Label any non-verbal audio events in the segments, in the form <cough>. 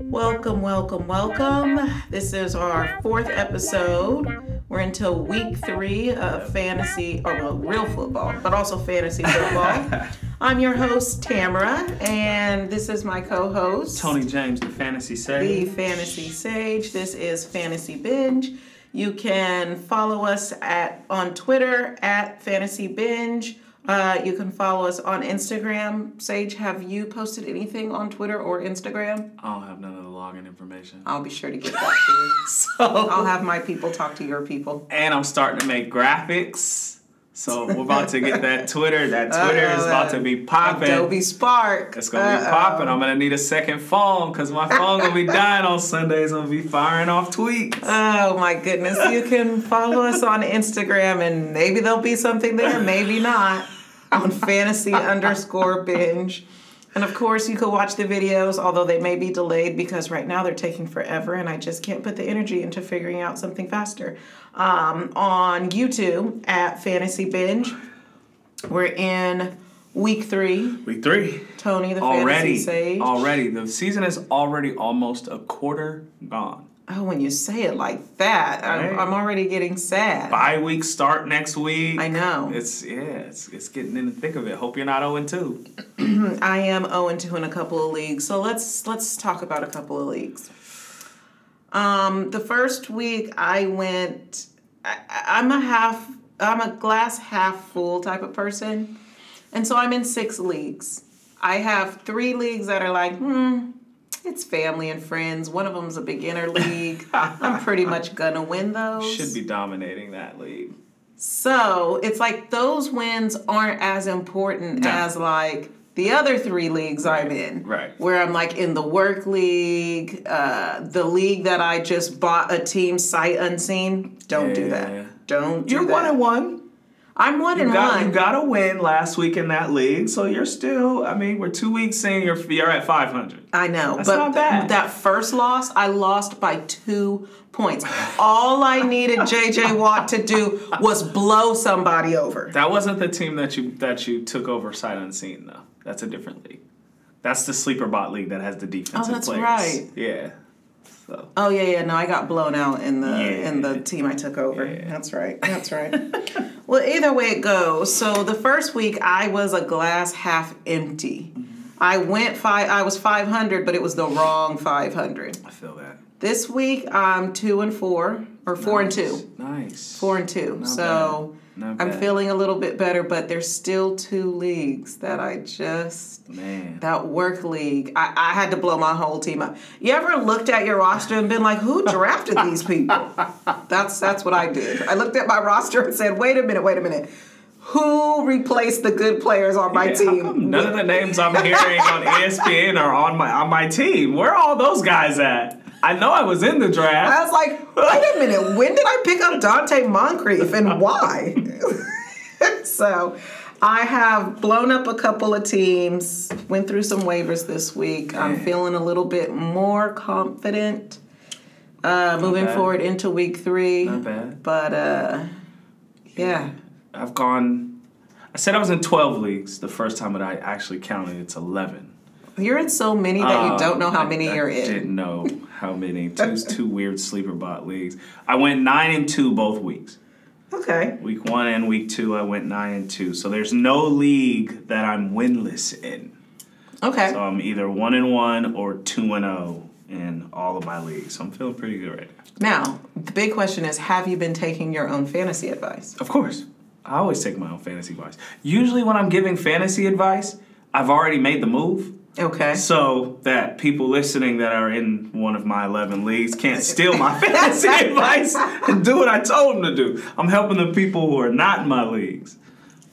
Welcome, welcome, welcome. This is our fourth episode. We're into week three of fantasy, or well, real football, but also fantasy football. <laughs> I'm your host, Tamara, and this is my co host, Tony James, the fantasy Sage. the. Fantasy Sage. This is Fantasy Binge. You can follow us at on Twitter at Fantasy Binge. Uh, you can follow us on Instagram. Sage, have you posted anything on Twitter or Instagram? I don't have none of the login information. I'll be sure to get that to you. <laughs> So, I'll have my people talk to your people. and I'm starting to make graphics. So we're about to get that Twitter. That Twitter is about to be popping. Adobe Spark. It's gonna be Uh-oh. popping. I'm gonna need a second phone because my phone gonna be <laughs> dying on Sundays. I'm gonna be firing off tweets. Oh my goodness. You can follow us on Instagram and maybe there'll be something there, maybe not. On fantasy underscore binge. And of course, you can watch the videos, although they may be delayed because right now they're taking forever and I just can't put the energy into figuring out something faster. Um, on YouTube at Fantasy Binge. We're in week three. Week three Tony, the already. Fantasy Sage. Already, the season is already almost a quarter gone. Oh, when you say it like that, I'm, I'm already getting sad. Bye week start next week. I know. It's yeah, it's it's getting in the thick of it. Hope you're not 0 2. <clears throat> I am 0 2 in a couple of leagues, so let's let's talk about a couple of leagues. Um, the first week I went. I, I'm a half. I'm a glass half full type of person, and so I'm in six leagues. I have three leagues that are like, hmm, it's family and friends. One of them's a beginner league. I'm pretty much gonna win those. Should be dominating that league. So it's like those wins aren't as important No. as like the other three leagues I'm in. Right. Where I'm like in the work league, uh, the league that I just bought a team sight unseen. Don't do that. Don't do You're that. one and one. I'm one You and got one. you got a win last week in that league, so you're still. I mean, we're two weeks in. You're you're at 500. I know, That's but not bad. that first loss, I lost by two points. All I needed <laughs> JJ Watt to do was blow somebody over. That wasn't the team that you that you took over sight unseen though. That's a different league. That's the sleeper bot league that has the oh, defensive Oh, that's players. right. Yeah. So Oh yeah, yeah. No, I got blown out in the Yeah. in the team I took over. Yeah. That's right. That's right. <laughs> well, either way it goes. So the first week I was a glass half empty. I went five. I was five hundred, but it was the wrong five hundred. I feel that. This week I'm two and four, or four and two. Nice. Four and two. Not so bad. Not I'm bad. feeling a little bit better, but there's still two leagues that I just Man. that work league. I, I had to blow my whole team up. You ever looked at your roster and been like, who drafted these people? <laughs> That's that's what I did. I looked at my roster and said, wait a minute, wait a minute. Who replaced the good players on my Yeah, team? none of the names I'm hearing on ESPN are on my on my team. Where are all those guys at? I know I was in the draft. I was like, wait a minute, when did I pick up Donte Moncrief and why? <laughs> so I have blown up a couple of teams, went through some waivers this week. I'm feeling a little bit more confident uh, moving forward into week three. Not bad. But uh, yeah. I've gone. I said I was in 12 leagues. The first time that I actually counted, it's 11. You're in so many that you Um, don't know how I- many I you're in. I didn't know how many. Two two weird sleeper bot leagues. I went nine and two both weeks. Okay. Week one and week two, I went nine and two. So there's no league that I'm winless in. Okay. So I'm either one and one or two and zero in all of my leagues. So I'm feeling pretty good right now. now, the big question is have you been taking your own fantasy advice? Of course, I always take my own fantasy advice. Usually, when I'm giving fantasy advice, I've already made the move. Okay. So that people listening that are in one of my 11 leagues can't steal my <laughs> fantasy advice and do what I told them to do. I'm helping the people who are not in my leagues,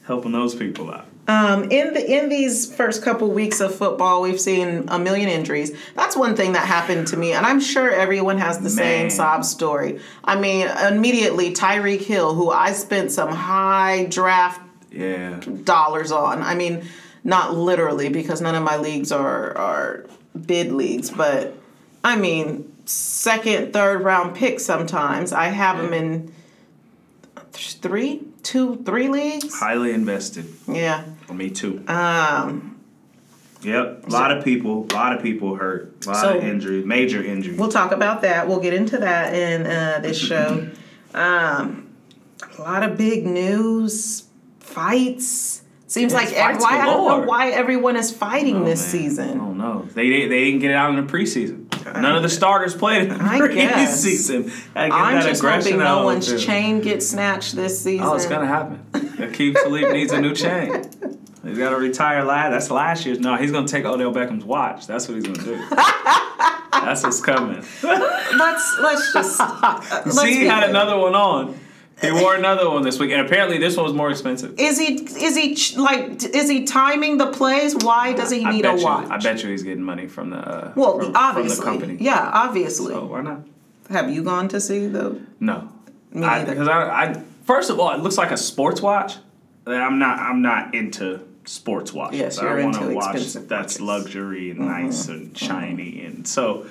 helping those people out. Um, in the in these first couple weeks of football, we've seen a million injuries. That's one thing that happened to me, and I'm sure everyone has the same Man. sob story. I mean, immediately Tyreek Hill, who I spent some high draft Yeah. dollars on. I mean, not literally because none of my leagues are are bid leagues, but I mean, second, third round picks. Sometimes I have them in three, two, three leagues. Highly invested. Yeah. Me too. Um. Yep. A lot of people. A lot of people hurt. A lot So- of injuries. Major injuries. We'll talk about that. We'll get into that in uh, this <clears throat> show. Um, a lot of big news, fights. Seems Yes, like ev- fights why I don't know why everyone is fighting Oh, this man. season. I don't know. They didn't. They didn't get it out in the preseason. None of the starters played in the I <laughs> guess. preseason. Gotta get I'm that just aggression hoping no one's them. chain gets snatched this season. Oh, it's gonna happen. Aqib <laughs> Talib needs a new chain. He's got to retire last. That's last year's. No, he's gonna take Odell Beckham's watch. That's what he's gonna do. <laughs> That's what's coming. Let's let's just uh, let's See, he had clear. another one on. He wore another one this week, and apparently this one was more expensive. Is he is he ch- like is he timing the plays? Why does he need a you. watch? I bet you he's getting money from the. Uh, Well, from, obviously, from the company. yeah, obviously. So why not? Have you gone to see the? No. Me neither. Because I, I, first of all, it looks like a sports watch. I'm not. I'm not into sports watches. Yes, I you're wanna into watch expensive that's watches. Mm-hmm. luxury and nice and shiny, and so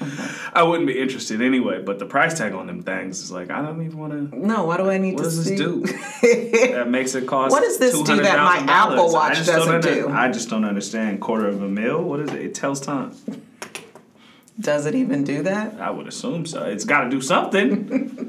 I wouldn't be interested anyway. But the price tag on them things is like I don't even want to. No, why do I need What to does this see? do? <laughs> That makes it cost. What does this do that my Apple Watch I doesn't do? I just don't understand. Quarter of a mil. What is it? It tells time. Does it even do that? I would assume so. It's got to do something. <laughs>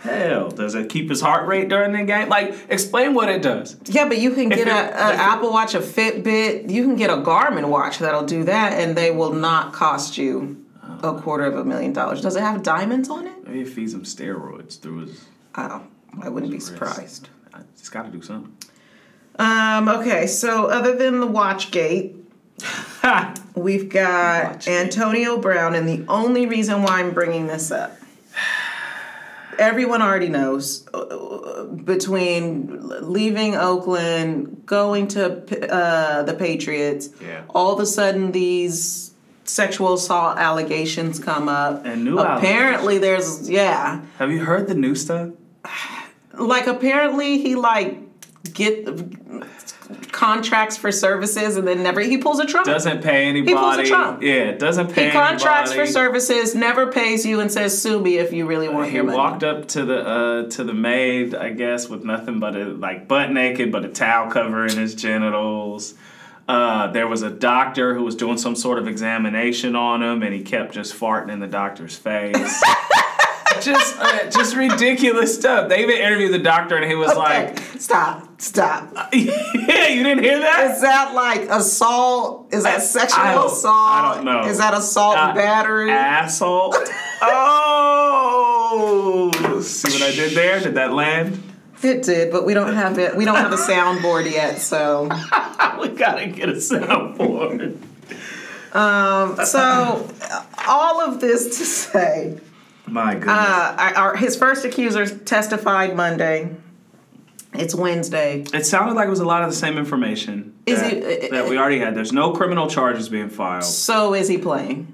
Hell, does it keep his heart rate during the game? Like, explain what it does. Yeah, but you can get it- a, a Apple Watch, a Fitbit. You can get a Garmin watch that'll do that, and they will not cost you a quarter of a million dollars. Does it have diamonds on it? Maybe it feeds him steroids through his. Oh, I wouldn't be surprised. It's got to do something. Um, okay, so other than the Watchgate, <laughs> we've got Watchgate. Antonio Brown, and the only reason why I'm bringing this up, everyone already knows, uh, between leaving Oakland, going to uh, the Patriots, Yeah. all of a sudden these sexual assault allegations come up. And new apparently there's yeah, Have you heard the new stuff? like apparently he like get contracts for services and then never he pulls a trump. Doesn't pay anybody. He pulls a anybody. Trump. Yeah, doesn't pay he contracts for services, never pays you, and says sue me if you really want He your money. walked up to the uh, to the maid, I guess, with nothing but a like butt naked, but a towel covering his genitals. Uh, there was a doctor who was doing some sort of examination on him, and he kept just farting in the doctor's face. <laughs> just uh, just ridiculous stuff. They even interviewed the doctor, and he was Okay, stop, stop. <laughs> "Yeah, you didn't hear that." Is that like assault? Is that I- sexual I assault? I don't know. Is that assault Uh, battery? Assault. <laughs> oh, see what I did there? Did that land? it did, but we don't have it. We don't have a soundboard yet, so <laughs> we gotta get a soundboard. so all of this to say, My goodness. uh, our, our- his first accusers testified Monday. It's Wednesday. it sounded like it was a lot of the same information Is that, it- that we already had. There's no criminal charges being filed. So is he playing?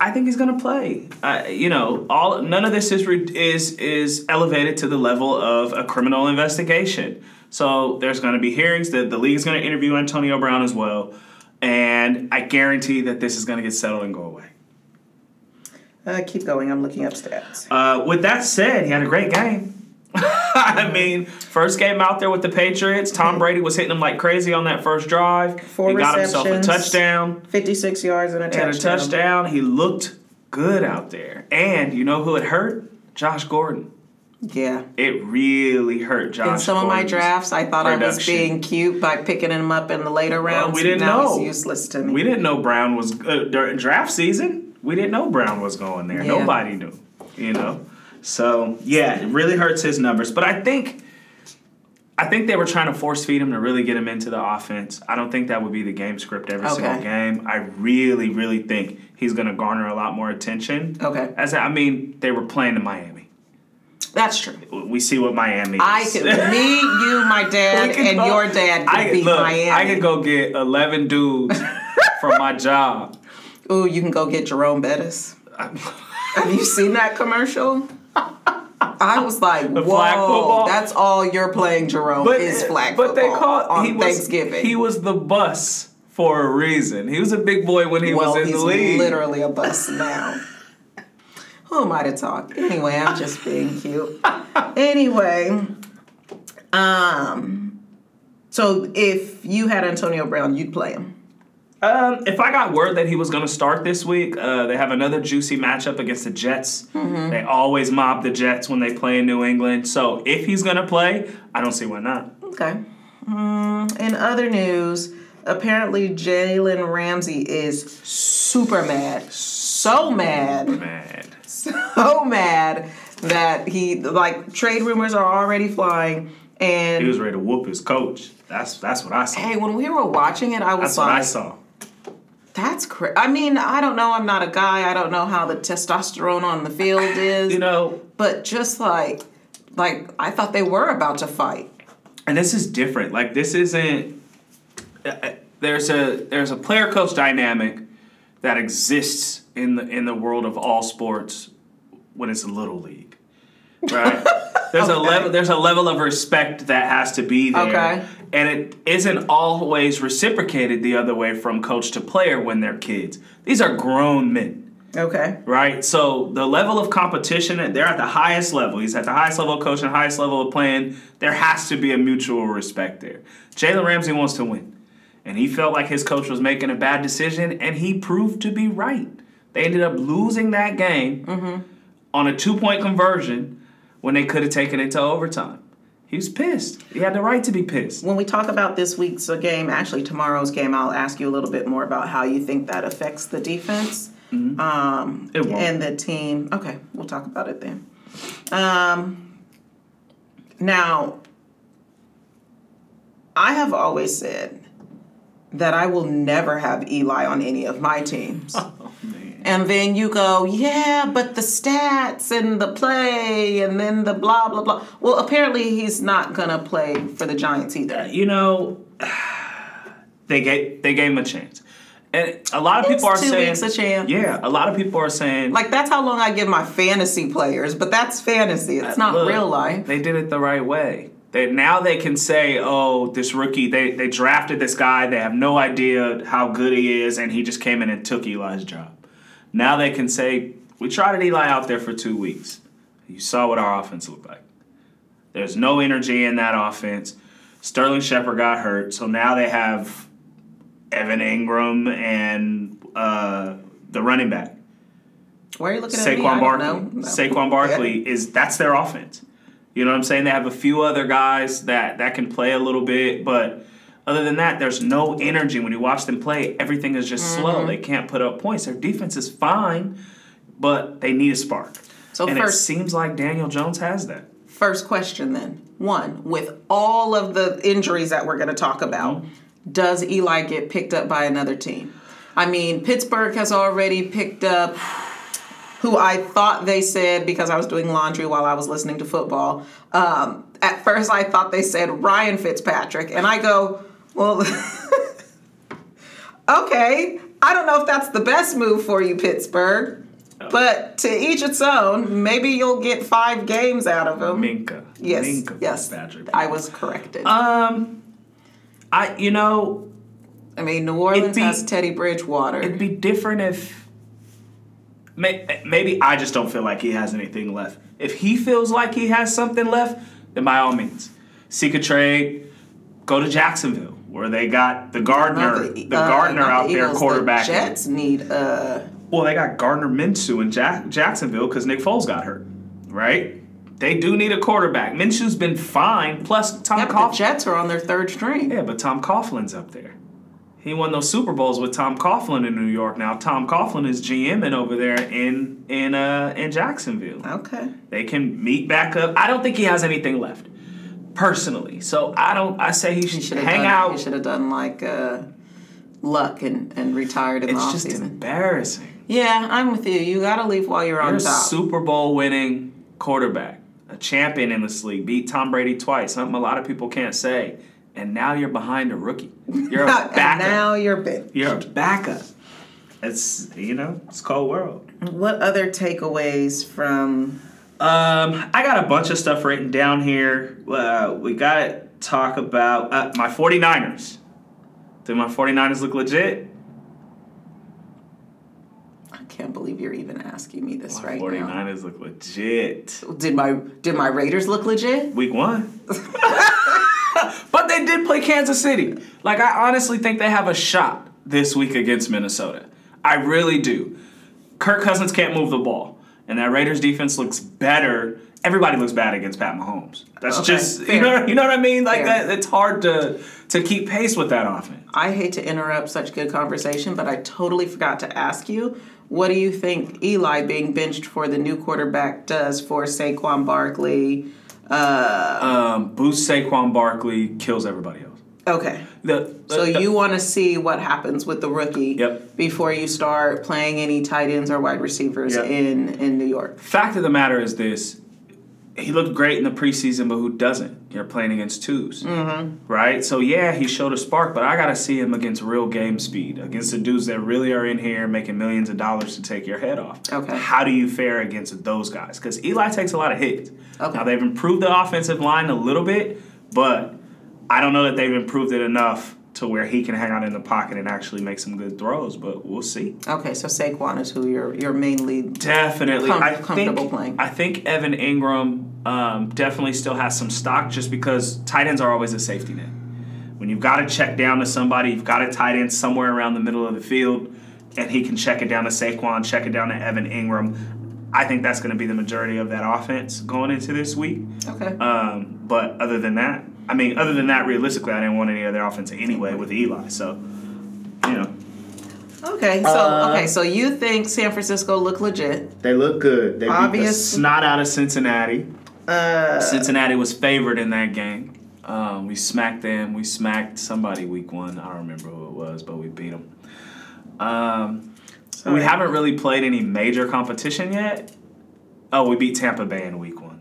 I think he's gonna play. Uh, you know, all none of this is re- is is elevated to the level of a criminal investigation. So there's gonna be hearings. that the league's gonna interview Antonio Brown as well, and I guarantee that this is gonna get settled and go away. Uh, keep going. I'm looking up stats. Uh, with that said, he had a great game. <laughs> I mean, first game out there with the Patriots, Tom Brady was hitting him like crazy on that first drive. Four he got himself a touchdown. 56 yards and a touchdown. and a touchdown. He looked good out there. And you know who it hurt? Josh Gordon. Yeah. It really hurt Josh. In some of my drafts, I thought I was being cute by picking him up in the later rounds. we didn't now know. Useless to me. We didn't know Brown was uh, during draft season. We didn't know Brown was going there. Yeah. Nobody knew. You know. So yeah, it really hurts his numbers. But I think, I think they were trying to force feed him to really get him into the offense. I don't think that would be the game script every Okay. single game. I really, really think he's going to garner a lot more attention. Okay. As I mean, they were playing in Miami. That's true. We see what Miami is. I could, me, you, my dad, <laughs> and your dad could I, beat look, Miami. I could go get 11 dudes <laughs> from my job. Ooh, you can go get Jerome Bettis. <laughs> Have you seen that commercial? I was like, whoa, football? that's all you're playing, Jerome, is flag but they called on he was, Thanksgiving. He was the bus for a reason. He was a big boy when he well, was in the league. He's literally a bus now. Who am I to talk? Anyway, I'm just being cute. anyway, um, so if you had Antonio Brown, you'd play him. Um, if I got word that he was going to start this week, uh, they have another juicy matchup against the Jets. Mm-hmm. They always mob the Jets when they play in New England. So if he's going to play, I don't see why not. Okay. Mm, in other news, apparently Jalen Ramsey is super mad. So mad. Man, So mad that he, like, trade rumors are already flying. And he was ready to whoop his coach. That's that's what I saw. hey, when we were watching it, I was That's what like, I saw. That's crazy. I mean, I don't know. I'm not a guy. I don't know how the testosterone on the field <laughs> is. You know, but just like, like I thought they were about to fight. and this is different. Like this isn't. uh, uh, There's a there's a player coach dynamic that exists in the in the world of all sports when it's a little league, right? <laughs> There's a level there's a level of respect that has to be there, Okay. And it isn't always reciprocated the other way from coach to player when they're kids. These are grown men Okay. right? So the level of competition, they're at the highest level. He's at the highest level of coaching, highest level of playing. There has to be a mutual respect there. Jalen Ramsey wants to win. And he felt like his coach was making a bad decision, and he proved to be right. They ended up losing that game mm-hmm. on a two point conversion when they could have taken it to overtime. He was pissed. He had the right to be pissed. When we talk about this week's game, actually tomorrow's game, I'll ask you a little bit more about how you think that affects the defense um, It won't. and the team. Okay, we'll talk about it then. Um, now, I have always said that I will never have Eli on any of my teams. <laughs> And then you go, yeah, but the stats and the play and then the blah, blah, blah. Well, apparently he's not going to play for the Giants either. Uh, you know, <sighs> they gave they gave him a chance, and a lot of people are two saying, weeks a chance. yeah, a lot of people are saying, Like, that's how long I give my fantasy players, but that's fantasy. It's not look, real life. They did it the right way. They now they can say, oh, this rookie, they they drafted this guy, they have no idea how good he is, and he just came in and took Eli's job. Now they can say, we trotted Eli out there for two weeks. You saw what our offense looked like. There's no energy in that offense. Sterling Shepard got hurt, so now they have Evan Engram and uh, the running back. Why are you looking at me? I Saquon Barkley. No. Saquon Barkley is that's their offense. You know what I'm saying? They have a few other guys that that can play a little bit, but other than that, there's no energy when you watch them play. Everything is just Mm-hmm. slow. They can't put up points. Their defense is fine, but they need a spark. So and it first- seems like Daniel Jones has that. First question then. One, with all of the injuries that we're going to talk about, does Eli get picked up by another team? I mean, Pittsburgh has already picked up who I thought they said because I was doing laundry while I was listening to football. Um, at first, I thought they said Ryan Fitzpatrick, and I go, well, <laughs> okay. I don't know if that's the best move for you, Pittsburgh. But to each its own. Maybe you'll get five games out of him. Minkah. Yes, Minkah yes. Fitzpatrick. I was corrected. Um, I you know I mean, New Orleans be- has Teddy Bridgewater. It'd be different if may, maybe I just don't feel like he has anything left. If he feels like he has something left, then by all means, seek a trade, go to Jacksonville where they got the Gardner, Not the, uh, Gardner not out the there Eagles, quarterback. The Jets need uh Well, they got Gardner Minshew in Jack- Jacksonville because Nick Foles got hurt, right? They do need a quarterback. Minshew's been fine. Plus Tom yeah, Coughlin. the Jets are on their third string. Yeah, but Tom Coughlin's up there. He won those Super Bowls with Tom Coughlin in New York. Now Tom Coughlin is GMing over there in in uh in Jacksonville. Okay. They can meet back up. I don't think he has anything left, personally. So I don't. I say he should Should have hang done, out. He should have done like uh luck and, and retired in the It's just embarrassing. Yeah, I'm with you. You gotta leave while you're on You're a top. Super Bowl winning quarterback, a champion in this league, beat Tom Brady twice. Something a lot of people can't say. And now you're behind a rookie. You're a <laughs> backup. now you're big. You're a backup. It's you know, it's cold world. What other takeaways from Um, I got a bunch of stuff written down here. Uh, we got to talk about uh, my 49ers. Do my 49ers look legit? I can't believe you're even asking me this right now. My right 49ers look legit. Did my did my Raiders look legit? Week one. <laughs> but they did play Kansas City. Like, I honestly think they have a shot. this week against Minnesota. I really do. Kirk Cousins can't move the ball, and that Raiders defense looks better. Everybody looks bad against Pat Mahomes. That's Okay, just you know you know what I mean. Like Fair. that, it's hard to to keep pace with that offense. I hate to interrupt such good conversation, but I totally forgot to ask you. What do you think Eli being benched for the new quarterback does for Saquon Barkley? Uh, Um, boost Saquon Barkley kills everybody else. Okay. The, So the- you want to see what happens with the rookie Yep. before you start playing any tight ends or wide receivers Yep. in in New York. fact of the matter is this: he looked great in the preseason, but who doesn't? You're playing against 2s mm-hmm. right? So yeah, he showed a spark, but I gotta see him against real game speed, against the dudes that really are in here making millions of dollars to take your head off. Okay. How do you fare against those guys? Because Eli takes a lot of hits. Okay. Now they've improved the offensive line a little bit, but I don't know that they've improved it enough to where he can hang out in the pocket and actually make some good throws. But we'll see. Okay, so Saquon is who you're you're mainly Definitely, Com- I comfortable think, playing. I think Evan Engram um, definitely still has some stock, just because tight ends are always a safety net. When you've got to check down to somebody, you've got a tight end somewhere around the middle of the field, and he can check it down to Saquon, check it down to Evan Engram. I think that's going to be the majority of that offense going into this week. okay. Um, but other than that, I mean, other than that, realistically, I didn't want any other offense anyway with Eli. So, you know, Okay, so Uh, okay, so you think San Francisco look legit? They look good. They beat the Obvious- snot out of Cincinnati. Cincinnati was favored in that game. Um, we smacked them. We smacked somebody week one. I don't remember who it was, but we beat them. Um, we haven't really played any major competition yet. Oh, we beat Tampa Bay in week one.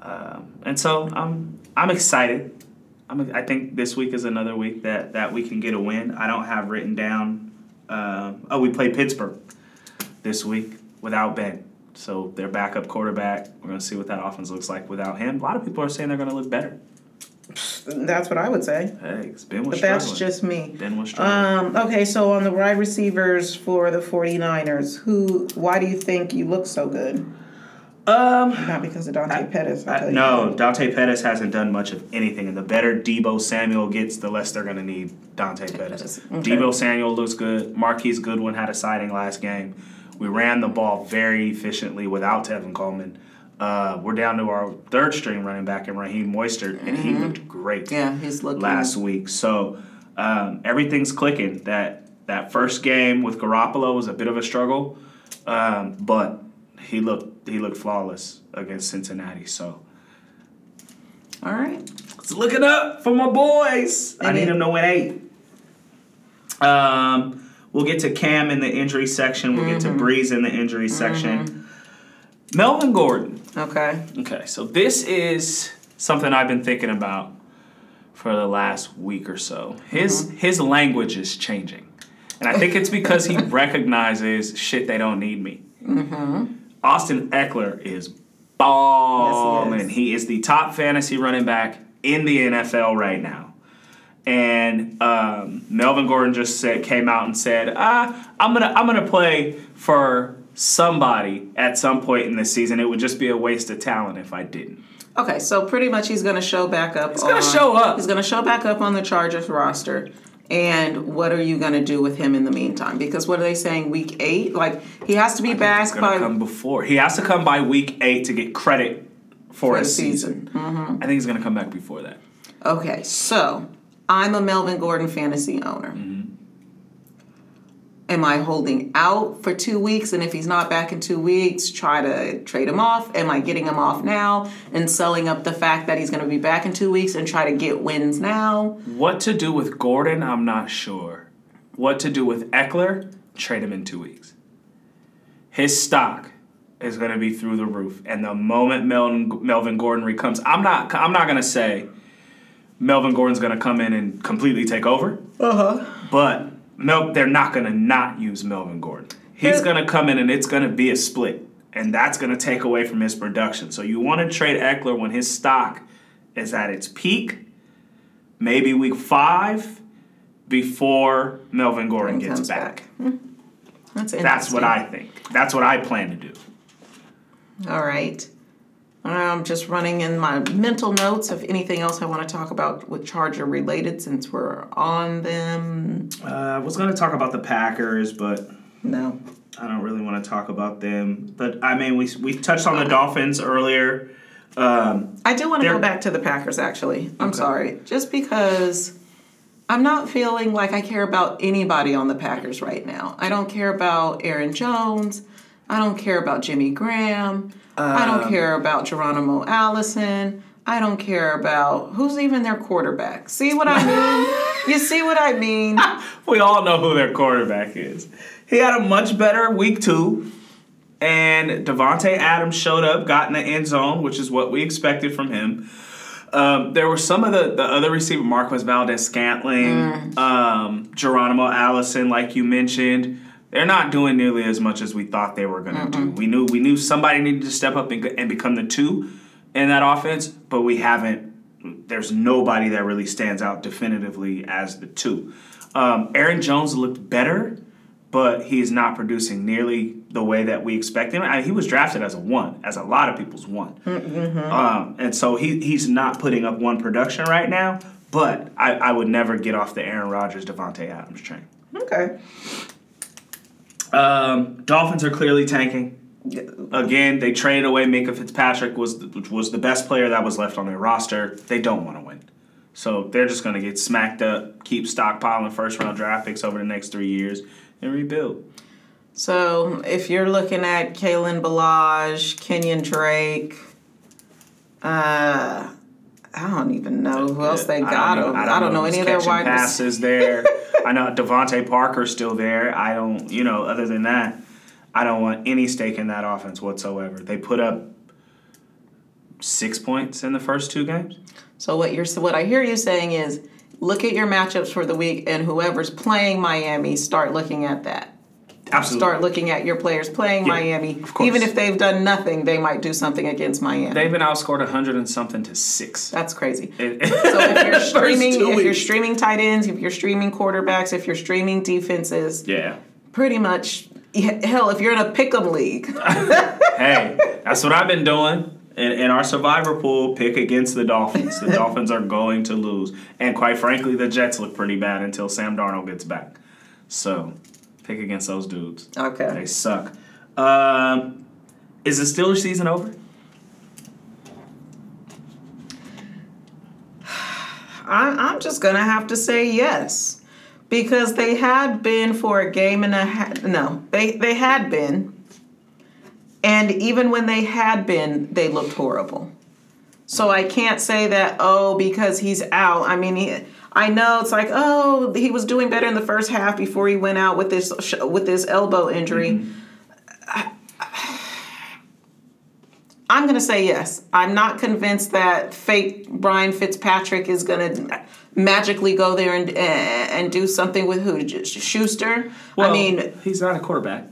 Um, and so I'm I'm excited. I'm, I think this week is another week that, that we can get a win. I don't have written down. Um, oh, we play Pittsburgh this week without Ben. So their backup quarterback. We're going to see what that offense looks like without him. A lot of people are saying they're going to look better. That's what I would say. Hey, 'cause Ben was But struggling. that's just me. Ben was struggling. Um, okay, so on the wide receivers for the 49ers, who why do you think you look so good? Um, Not because of Dante Pettis. I'll I- tell you no, that. Dante Pettis hasn't done much of anything, and the better Deebo Samuel gets, the less they're going to need Dante Pettis. Pettis, okay. Deebo Samuel looks good. Marquise Goodwin had a sighting last game. We ran the ball very efficiently without Tevin Coleman. Uh, we're down to our third string running back in Raheem Mostert, and he looked great Mm-hmm. Yeah, he's looking last week. So um, everything's clicking. That that first game with Garoppolo was a bit of a struggle, um, but he looked he looked flawless against Cincinnati. So All right. let's look it up for my boys. I need them to win eight. Um, we'll get to Cam in the injury section. We'll get to mm-hmm. Brees in the injury mm-hmm. section. Melvin Gordon. Okay. Okay, so this is something I've been thinking about for the last week or so. His mm-hmm. his language is changing, and I think it's because he <laughs> recognizes shit. They don't need me. Austin Ekeler is balling. Yes, he, is the top fantasy running back in the NFL right now. And um, Melvin Gordon just said came out and said, ah, "I'm gonna I'm gonna play for somebody at some point in the season. It would just be a waste of talent if I didn't." Okay, so pretty much he's going to show back up. He's gonna show up. He's going to show back up on the Chargers roster. And what are you going to do with him in the meantime? Because what are they saying? Week eight, like he has to be back by come before. He has to come by week eight to get credit for, for a season. season. Mm-hmm. I think he's gonna come back before that. Okay, so I'm a Melvin Gordon fantasy owner. Mm-hmm. Am I holding out for two weeks? And if he's not back in two weeks, try to trade him off? Am I getting him off now and selling up the fact that he's going to be back in two weeks and try to get wins now? What to do with Gordon? I'm not sure. What to do with Ekeler? Trade him in two weeks. His stock is going to be through the roof, and the moment Melvin, Melvin Gordon recomes, I'm not. I'm not going to say Melvin Gordon's going to come in and completely take over. Uh huh. But Mel, they're not going to not use Melvin Gordon. He's going to come in and it's going to be a split, and that's going to take away from his production. So you want to trade Ekeler when his stock is at its peak, maybe week five, before Melvin Gordon gets comes back. Hmm. That's interesting. That's what I think. That's what I plan to do. All right. I'm just running in my mental notes of anything else I want to talk about with Charger related since we're on them. Uh, I was going to talk about the Packers, but No. I don't really want to talk about them. But I mean, we we touched on the Dolphins earlier. Um, I do want to go back to the Packers actually. I'm Okay. sorry. Just because I'm not feeling like I care about anybody on the Packers right now. I don't care about Aaron Jones. I don't care about Jimmy Graham. I don't Um, care about Geronimo Allison. I don't care about who's even their quarterback. See what I mean? <laughs> you see what I mean? <laughs> we all know who their quarterback is. He had a much better week two, and Davante Adams showed up, got in the end zone, which is what we expected from him. Um, there were some of the, the other receiver, Marquez Valdes Scantling, um, Geronimo Allison, like you mentioned. They're not doing nearly as much as we thought they were going to do. We knew we knew somebody needed to step up and, and become the two in that offense, but we haven't. There's nobody that really stands out definitively as the two. Um, Aaron Jones looked better, but he's not producing nearly the way that we expect him. I mean, he was drafted as a one, as a lot of people's one, um, and so he he's not putting up one production right now. But I, I would never get off the Aaron Rodgers, Davante Adams train. Okay. Um, Dolphins are clearly tanking. Again, they traded away Minkah Fitzpatrick, was which was the best player that was left on their roster. They don't want to win, so they're just going to get smacked up, keep stockpiling first round draft picks over the next three years, and rebuild. So if you're looking at Kalen Ballage, Kenyon Drake, uh, I don't even know who else they I got. don't, I don't, I don't know who's any of their wide receivers. passes there. <laughs> I know DeVante Parker's still there. I don't, you know, other than that, I don't want any stake in that offense whatsoever. They put up six points in the first two games. So what you're so what I hear you saying is look at your matchups for the week and whoever's playing Miami, start looking at that. Absolutely. Start looking at your players playing Miami. of course. Even if they've done nothing, they might do something against Miami. They've been outscored 100 and something to six. That's crazy. It- So if you're <laughs> streaming, if you're streaming tight ends, if you're streaming quarterbacks, if you're streaming defenses, Yeah. pretty much hell, if you're in a pick'em league, <laughs> Hey, that's what I've been doing. In, in our survivor pool, pick against the Dolphins. The <laughs> Dolphins are going to lose. And quite frankly, the Jets look pretty bad until Sam Darnold gets back. So, pick against those dudes. Okay. They suck. Um, is the Steelers season over? <sighs> I'm, I'm just gonna have to say yes, because they had been for a game and a half. No, they they had been, and even when they had been, they looked horrible. So I can't say that oh because he's out. I mean, he, I know it's like oh he was doing better in the first half before he went out with this sh- with this elbow injury. Mm-hmm. I, I'm gonna say yes. I'm not convinced that fake Brian Fitzpatrick is gonna magically go there and and do something with who Schuster. I mean, he's not a quarterback.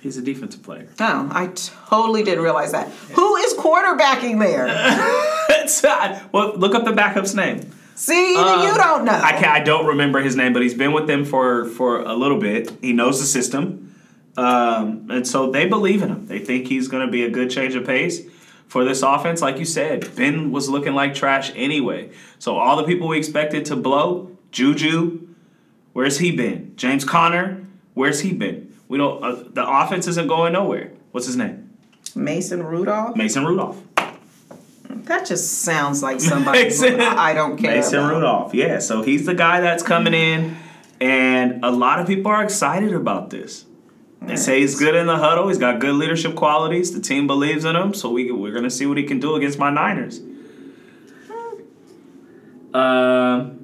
He's a defensive player. no, I totally didn't realize that. Who is quarterbacking there? <laughs> Uh, well, look up the backup's name. See, even you don't know. I can I don't remember his name, but he's been with them for for a little bit. He knows the system, um, and so they believe in him. They think he's going to be a good change of pace for this offense. Like you said, Ben was looking like trash anyway. So all the people we expected to blow, Juju, where's he been? James Conner, where's he been? We don't. Uh, the offense isn't going nowhere. What's his name? Mason Rudolph. Mason Rudolph. That just sounds like <laughs> somebody Mason- I don't care Mason about. Rudolph, yeah. So he's the guy that's coming in, and a lot of people are excited about this. They say he's good in the huddle. He's got good leadership qualities. The team believes in him, so we we're gonna see what he can do against my Niners. Um,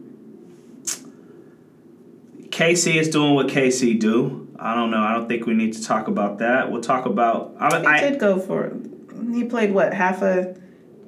KC is doing what KC do. I don't know. I don't think we need to talk about that. We'll talk about. I, He I, did go for. He played what half a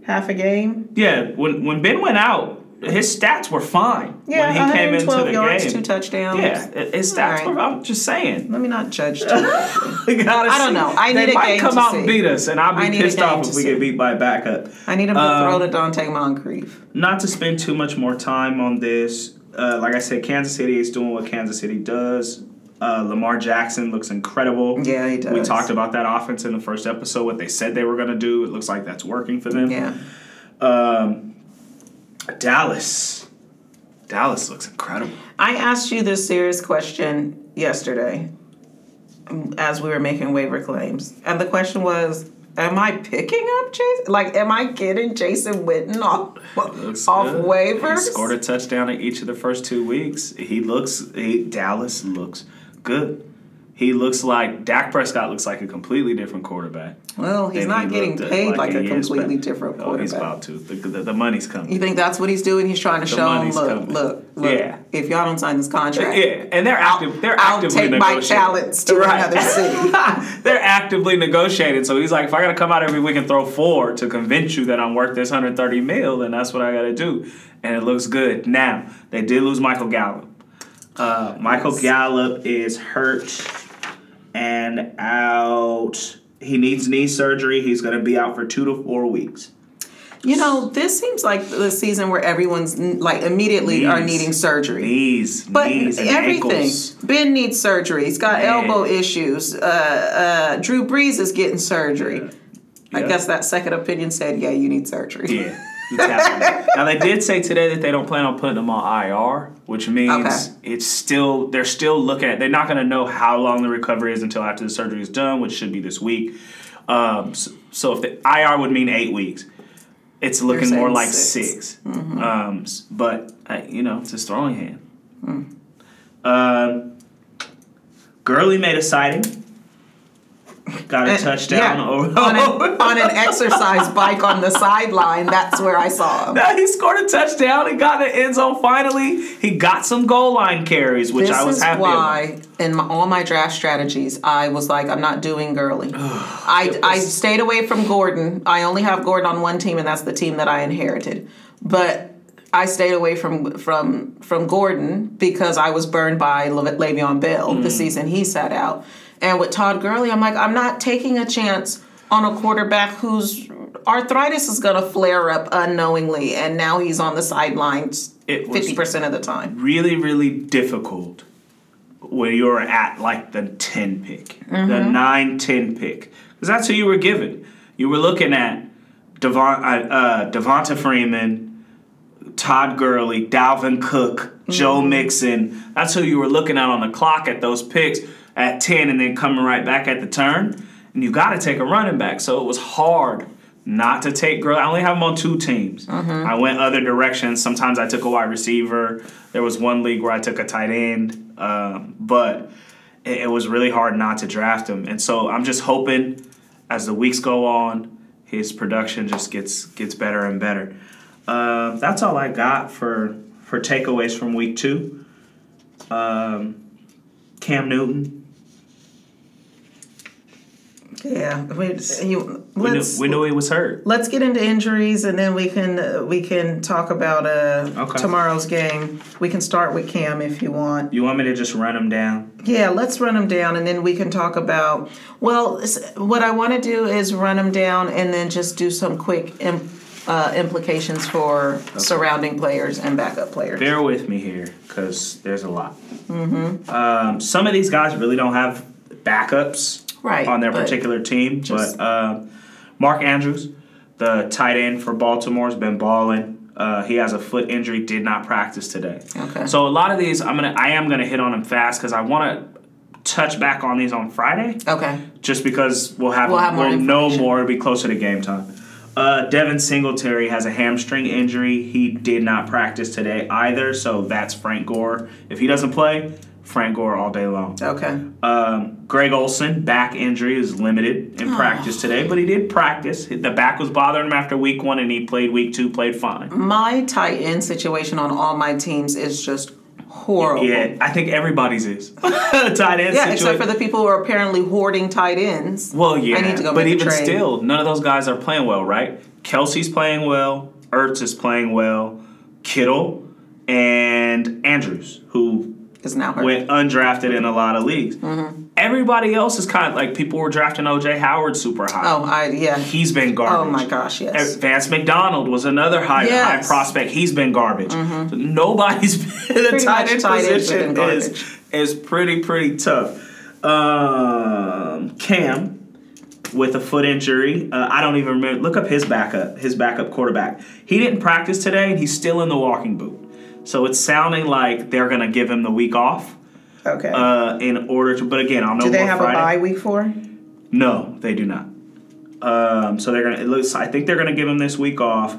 half a game. yeah, when when Ben went out, his stats were fine Yeah, when he came into 112 the yards, game. two touchdowns. Yeah, his stats right. were. I'm just saying. Let me not judge too much. <laughs> We gotta I don't know. I need they a might game come to out and beat us, and I'll be pissed off if we see. get beat by a backup. I need him to Um, throw to Donte Moncrief. Not to spend too much more time on this. Uh, like I said, Kansas City is doing what Kansas City does. Uh, Lamar Jackson looks incredible. Yeah, he does. We talked about that offense in the first episode. What they said they were going to do. It looks like that's working for them. Yeah. Um, Dallas. Dallas looks incredible. I asked you this serious question yesterday as we were making waiver claims. And the question was Am I picking up Jason? Like, am I getting Jason Witten off, off good. waivers? He scored a touchdown in each of the first two weeks. He looks. He, Dallas looks good. He looks like Dak Prescott looks like a completely different quarterback. well, he's not he getting paid like, a he is, completely different quarterback. Oh, he's about to. The, the, the money's coming. you think that's what he's doing? He's trying to The show him, look, coming. look, look. Yeah. If y'all don't sign this contract, Yeah, and they're active. They're I'll actively take my talents to another city. <laughs> they're actively negotiating. So he's like, if I got to come out every week and throw four to convince you that I'm worth this 130 mil, then that's what I got to do. And it looks good. Now they did lose Michael Gallup. Uh, Michael Gallup is hurt and out. He needs knee surgery. He's going to be out for two to four weeks. You know, this seems like the season where everyone's like immediately are needing surgery. Knees, But knees, and everything. ankles. Ben needs surgery. He's got Yeah. elbow issues. Uh, uh, Drew Brees is getting surgery. I Yeah. guess that second opinion said, yeah, you need surgery. Yeah. <laughs> now they did say today that they don't plan on putting him on IR, which means Okay. it's still they're still looking at. They're not going to know how long the recovery is until after the surgery is done, which should be this week. Um, so, so if the IR would mean eight weeks, it's looking more like six. Mm-hmm. Um, but uh, you know, it's his throwing hand. Hmm. Um, Gurley made a sighting. Got a touchdown yeah, over on, an, on an exercise <laughs> bike on the sideline. That's where I saw him. Now he scored a touchdown. He got the end zone finally. He got some goal line carries, which This I was happy about. why, in my, all my draft strategies, I was like, I'm not doing Gurley. <sighs> I, I stayed away from Gordon. I only have Gordon on one team, and that's the team that I inherited. But I stayed away from from from Gordon because I was burned by Le- Le'Veon Bell the mm. season he sat out. And with Todd Gurley, I'm like, I'm not taking a chance on a quarterback whose arthritis is going to flare up unknowingly, and now he's on the sidelines fifty percent of the time. Really, really difficult when you're at like the 10 pick, the Mm-hmm. 9 10 pick. Because that's who you were given. You were looking at Devon, uh, uh, Devonta Freeman, Todd Gurley, Dalvin Cook, Joe Mm-hmm. Mixon. That's who you were looking at on the clock at those picks at 10 and then coming right back at the turn. And you got to take a running back. So it was hard not to take Gurley. I only have him on two teams. Mm-hmm. I went other directions. Sometimes I took a wide receiver. There was one league where I took a tight end. Um, but it, it was really hard not to draft him. And so I'm just hoping as the weeks go on, his production just gets gets better and better. Uh, that's all I got for for takeaways from week two. Um, Cam Newton. Yeah, we, you, We knew, we knew he was hurt. let's get into injuries and then we can uh, we can talk about uh, Okay. tomorrow's game. We can start with Cam if you want. You want me to just run him down? Yeah, let's run them down and then we can talk about. Well, what I want to do is run them down and then just do some quick im- uh, implications for surrounding players and backup players. Bear with me here, because there's a lot. Mm-hmm. Um, some of these guys really don't have backups Right, on their particular team, just- but uh, Mark Andrews, the tight end for Baltimore, has been balling. Uh, he has a foot injury, did not practice today. Okay. So a lot of these, I'm gonna, I am gonna hit on them fast because I want to touch back on these on Friday Okay. just because we'll have We'll have more we'll know more. It'll be closer to game time. Uh, Devin Singletary has a hamstring injury. He did not practice today either, so that's Frank Gore. If he doesn't play, Frank Gore all day long. Okay. Um, Greg Olsen back injury is limited in practice today, but he did practice. The back was bothering him after week one, and he played week two, played fine. My tight end situation on all my teams is just horrible. Yeah, I think everybody's is <laughs> tight end. Yeah, except for the people who are apparently hoarding tight ends. Well, yeah, I need to go but even still, none of those guys are playing well, right? Kelce's playing well, Ertz is playing well, Kittle, and Andrews, who is now hurt. went undrafted in a lot of leagues. Mm-hmm. Everybody else is kind of like people were drafting OJ Howard super high. oh, I yeah. He's been garbage. Oh my gosh, yes. Vance McDonald was another high Yes. Mm-hmm. high prospect. He's been garbage. Nobody's <laughs> been the tight end position is is pretty pretty tough. Um, Cam with a foot injury. Uh, I don't even remember. Look up his backup, his backup quarterback. He didn't practice today, and he's still in the walking boot. So it's sounding like they're gonna give him the week off Okay. uh, in order to. But again, I'll know do they have Friday. a bye week for? No, they do not. Um, so they're gonna. It looks. I think they're gonna give him this week off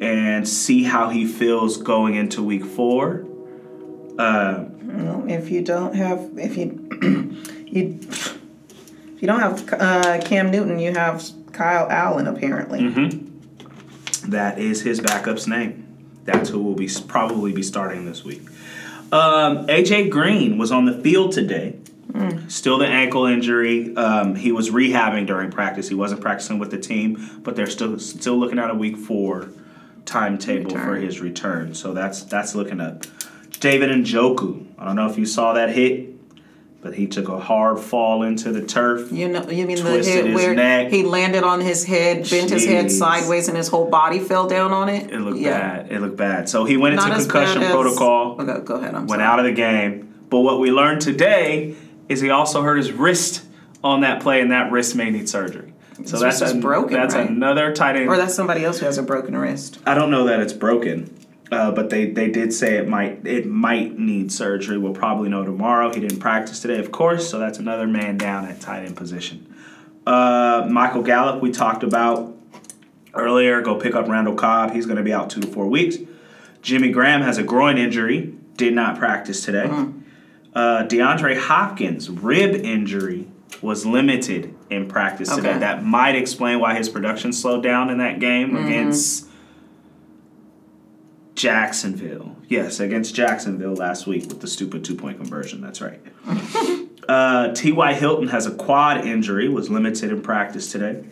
and see how he feels going into week four. Uh, Well, if you don't have, if you, <clears throat> you, if you don't have uh, Cam Newton, you have Kyle Allen apparently. Mm-hmm. that is his backup's name. That's who will be probably be starting this week. Um, AJ Green was on the field today. Still the ankle injury. Um, he was rehabbing during practice. He wasn't practicing with the team, but they're still still looking at a week four timetable for his return. So that's that's looking up. David and Njoku. I don't know if you saw that hit, but he took a hard fall into the turf. You know, you mean the hit where neck. he landed on his head, bent his head sideways, and his whole body fell down on it? It looked Yeah. bad. It looked bad. So he went into Not as concussion as- protocol. Okay, go ahead. I'm went sorry. out of the game. But what we learned today is he also hurt his wrist on that play, and that wrist may need surgery. So His that's is broken, That's right? another tight end. Or that's somebody else who has a broken wrist. I don't know that it's broken, uh, but they, they did say it might it might need surgery. We'll probably know tomorrow. He didn't practice today, of course, so that's another man down at tight end position. Uh, Michael Gallup, we talked about earlier. Go pick up Randall Cobb. He's going to be out two to four weeks. Jimmy Graham has a groin injury. Did not practice today. Uh, DeAndre Hopkins rib injury was limited in practice today. That might explain why his production slowed down in that game Mm-hmm. against Jacksonville. Yes, against Jacksonville last week with the stupid two point conversion. That's right. <laughs> uh, T.Y. Hilton has a quad injury, was limited in practice today.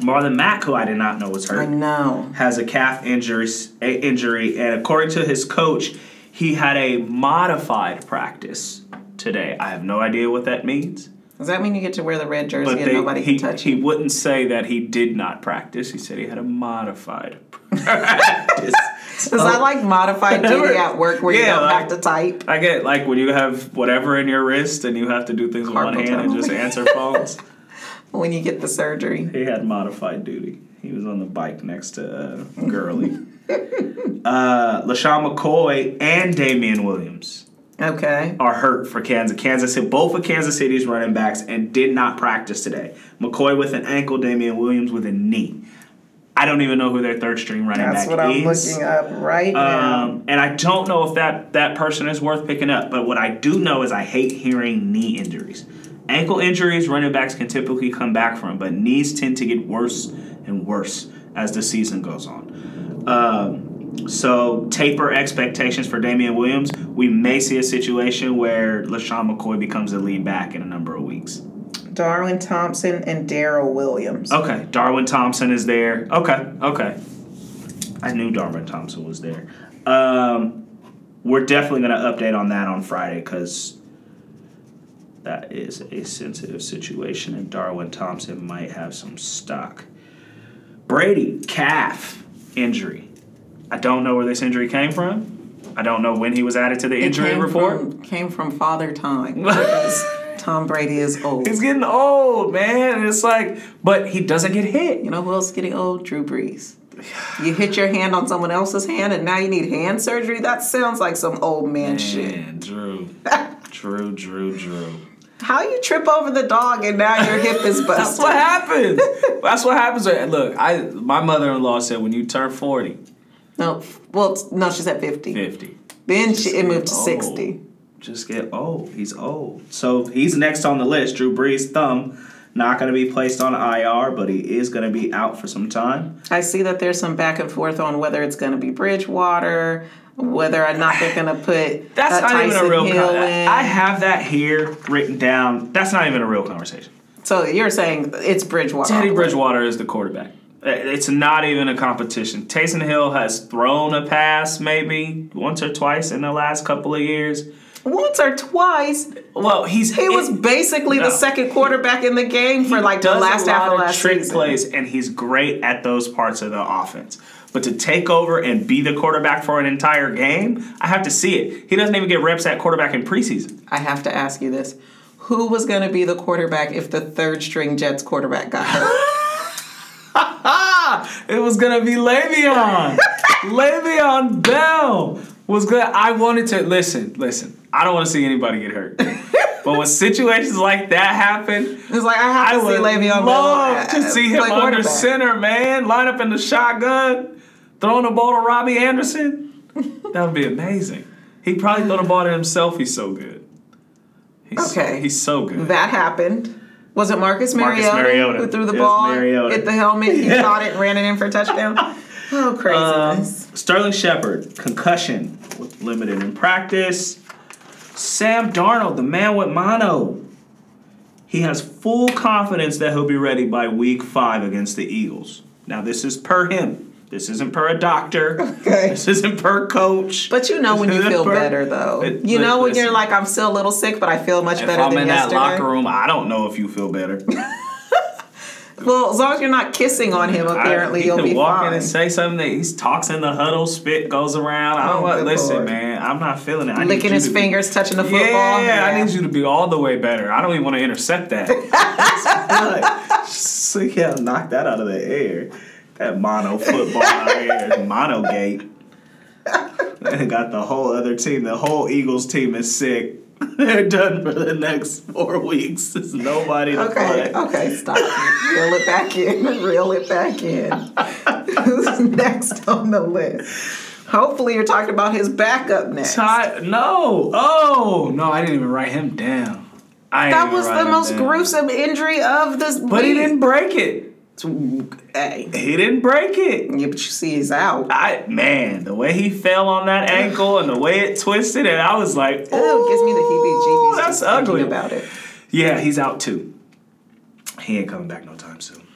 Marlon Mack, who I did not know was hurt, I know. has a calf injury, a injury, and according to his coach, he had a modified practice today. I have no idea what that means, Does that mean you get to wear the red jersey but and nobody he, can touch he you? wouldn't say that he did not practice. He said he had a modified <laughs> practice. <laughs> Because that like modified <laughs> duty at work where you Yeah, don't like- have to type. I get like when you have whatever in your wrist and you have to do things with one hand and just answer <laughs> phones. When you get the surgery. He had modified duty. He was on the bike next to uh, Gurley. uh, LeSean McCoy and Damien Williams Okay. are hurt for Kansas. Kansas hit both of Kansas City's running backs, and did not practice today. McCoy with an ankle, Damien Williams with a knee. I don't even know who their third string running That's back is. That's what I'm is. looking up right now. Um, and I don't know if that that person is worth picking up. But what I do know is I hate hearing knee injuries. Ankle injuries, running backs can typically come back from, but knees tend to get worse and worse as the season goes on. Um, so taper expectations for Damien Williams. We may see a situation where LeSean McCoy becomes the lead back in a number of weeks. Darwin Thompson and Darrel Williams. Okay, Darwin Thompson is there. Okay, okay. I knew Darwin Thompson was there. Um, we're definitely going to update on that on Friday because that is a sensitive situation, and Darwin Thompson might have some stock. Brady calf injury. I don't know where this injury came from. I don't know when he was added to the It injury came report. From, came from Father Time. <laughs> Tom Brady is old. He's getting old, man. And it's like, but he doesn't get hit. You know who else is getting old? Drew Brees. You hit your hand on someone else's hand and now you need hand surgery? That sounds like some old man shit. Man, Drew. <laughs> Drew, Drew, Drew. How you trip over the dog and now your hip is <laughs> busted? <laughs> That's what happens. That's what happens. Look, I my mother in law said when you turn 40, No, well, no, she said 50. 50, Then she, it moved to old. 60. Just get old. He's old. So he's next on the list. Drew Brees' thumb. Not going to be placed on IR, but he is going to be out for some time. I see that there's some back and forth on whether it's going to be Bridgewater, whether or not they're going to put <sighs> That's not even a Taysom real. Hill Con- in. I have that here written down. That's not even a real conversation. so you're saying it's Bridgewater. Teddy Bridgewater is the quarterback. It's not even a competition. Taysom Hill has thrown a pass maybe once or twice in the last couple of years. Once or twice. Well, he's He was it- basically No. the second quarterback in the game for like the last half of last trick season. plays, and he's great at those parts of the offense. But to take over and be the quarterback for an entire game, I have to see it. He doesn't even get reps at quarterback in preseason. I have to ask you this. Who was going to be the quarterback if the third string Jets quarterback got hurt? <laughs> <laughs> it was gonna be Le'Veon. <laughs> Le'Veon Bell was good. I wanted to listen. Listen, I don't want to see anybody get hurt. <laughs> but when situations like that happen, it's like I have I to see Le'Veon love Bell to see him under center, man. Line up in the shotgun, throwing the ball to Robbie Anderson. <laughs> that would be amazing. He probably throw the ball to himself. He's so good. He's so- Okay. he's so good. That happened. Was it Marcus Marcus Mariota, Mariota. who threw the ball, Mariota. hit the helmet, he <laughs> caught it, and ran it in for a touchdown? Oh, Um, craziness! Sterling Shepard, concussion, limited in practice. Sam Darnold, the man with mono. He has full confidence that he'll be ready by week five against the Eagles. Now, this is per him. This isn't per a doctor. Okay. This isn't per coach. but you know when you feel per- better, though. It- you know when you're like, I'm still a little sick, but I feel much if better I'm than in that locker room, I don't know if you feel better. <laughs> Well, as long as you're not kissing on him, apparently I, he you'll can be walk fine. in and say something that he talks in the huddle, spit goes around. I don't Oh, want. good Listen, Lord. man, I'm not feeling it. I Licking his to be- fingers, touching the football. Yeah, I need you to be all the way better. I don't even want to intercept that. so <laughs> <laughs> yeah, knock that out of the air. That mono football out here, mono gate. And got the whole other team. The whole Eagles team is sick. They're done for the next four weeks. There's nobody to Okay, play. okay, stop. Reel it back in. Reel it back in. Who's <laughs> next on the list? Hopefully, you're talking about his backup next. Ty, no. Oh no, I didn't even write him down. I That was the most down. gruesome injury of this But he didn't break it. Hey, He didn't break it. yeah, but you see, he's out. I man, the way he fell on that ankle and the way it twisted, and I was like, it gives me the heebie-jeebies That's ugly. about it. Yeah, he's out too. He ain't coming back no time soon.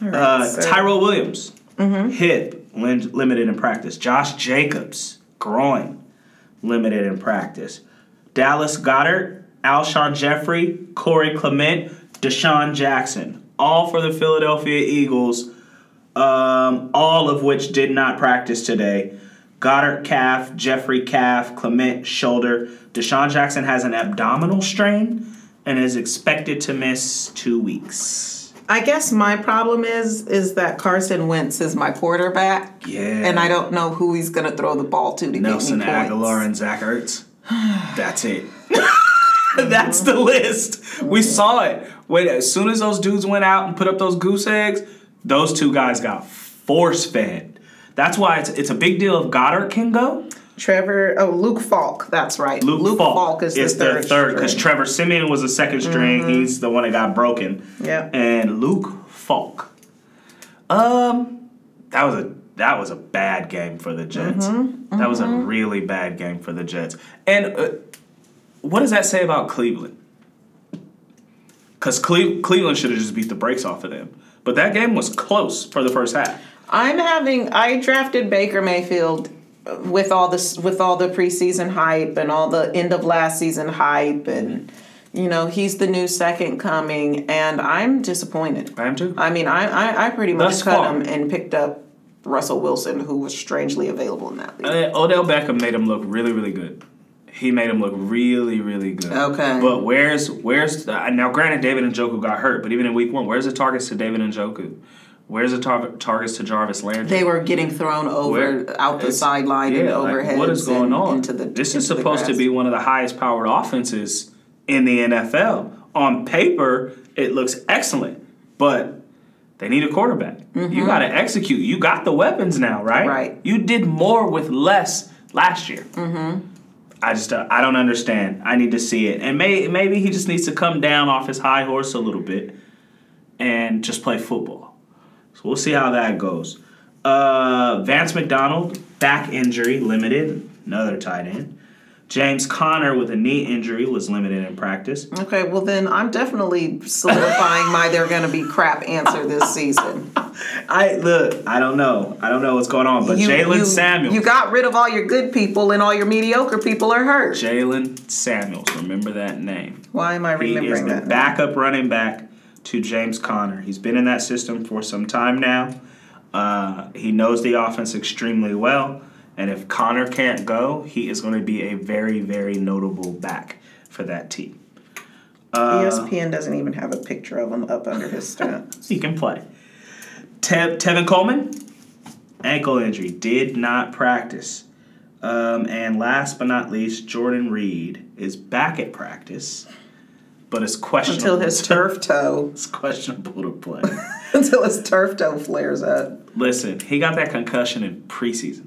Right, Uh, so- Tyrell Williams, hip, lim- limited in practice. Josh Jacobs, groin, limited in practice. Dallas Goedert, Alshon Jeffery, Corey Clement, DeSean Jackson, all for the Philadelphia Eagles, um, all of which did not practice today. Goedert calf, Jeffery calf, Clement shoulder. DeSean Jackson has an abdominal strain and is expected to miss two weeks. I guess my problem is is that Carson Wentz is my quarterback, Yeah. and I don't know who he's going to throw the ball to to Nelson get me points. Agholor and Zach Ertz. <sighs> That's it. <laughs> That's the list. We saw it. When as soon as those dudes went out and put up those goose eggs, those two guys got force fed. That's why it's it's a big deal if Goedert can go. Trevor, oh Luke Falk, that's right. Luke, Falk, is, is the third. because. Trevor Siemian was the 2nd string. He's the one that got broken. Yeah. And Luke Falk. Um, that was a that was a bad game for the Jets. Mm-hmm. That was a really bad game for the Jets. And uh, what does that say about Cleveland? Because Cle- Cleveland should have just beat the brakes off of them. But that game was close for the first half. I'm having. I drafted Baker Mayfield with all this, with all the preseason hype and all the end of last season hype, and you know he's the new second coming, and I'm disappointed. I am too. I mean, I I, I pretty much Thus cut far. him and picked up Russell Wilson, who was strangely available in that league. Uh, Odell Beckham made him look really, really good. He made him look really, really good. Okay. But where's where's the, now? Granted, David Njoku got hurt, but even in week one, where's the targets to David Njoku? Where's the tar- targets to Jarvis Landry? they were getting thrown over Where- out the sideline and yeah, like, overhead. what is going on? Into the this is into the supposed to be one of the highest powered offenses in the NFL. On paper, it looks excellent, but they need a quarterback. You got to execute. You got the weapons now, right? Mm-hmm. Right. You did more with less last year. Mm-hmm. I just uh, I don't understand. I need to see it, and may, maybe he just needs to come down off his high horse a little bit and just play football. So we'll see how that goes. Uh, Vance McDonald, back injury, limited. Another tight end. James Conner with a knee injury was limited in practice. Okay, well then I'm definitely solidifying my they're gonna be crap answer this season. <laughs> I look. I don't know. I don't know what's going on, but You- Jaylen you- Samuels. You got rid of all your good people and all your mediocre people are hurt. Jaylen Samuels. Remember that name. Why am I remembering He is the that? backup running back to James Conner. He's been in that system for some time now. Uh, he knows the offense extremely well, and if Conner can't go, he is going to be a very, very notable back for that team. Uh, ESPN doesn't even have a picture of him up under his stats. <laughs> He can play. Tev, Tevin Coleman, ankle injury, did not practice. Um, and last but not least, Jordan Reed is back at practice, but is questionable. Until his turf <laughs> toe, It's questionable to play. <laughs> until his turf toe flares up. Listen, he got that concussion in preseason.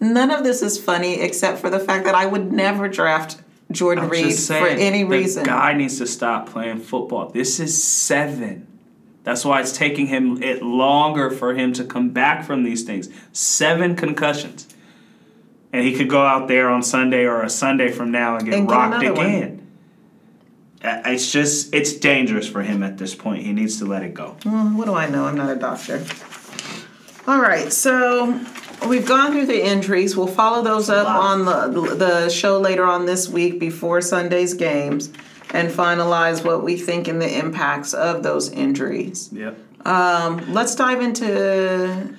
None of this is funny except for the fact that I would never draft Jordan I'm Reed just for saying, any the reason. guy needs to stop playing football. This is seven. That's why it's taking him it longer for him to come back from these things. Seven concussions. And he could go out there on Sunday or a Sunday from now and get And rocked another one. again. Uh, It's just it's dangerous for him at this point. He needs to let it go. Well, what do I know? I'm not a doctor. All right, so we've gone through the injuries. We'll follow those up on the the show later on this week before Sunday's games and finalize what we think and the impacts of those injuries. Yep. Let's dive into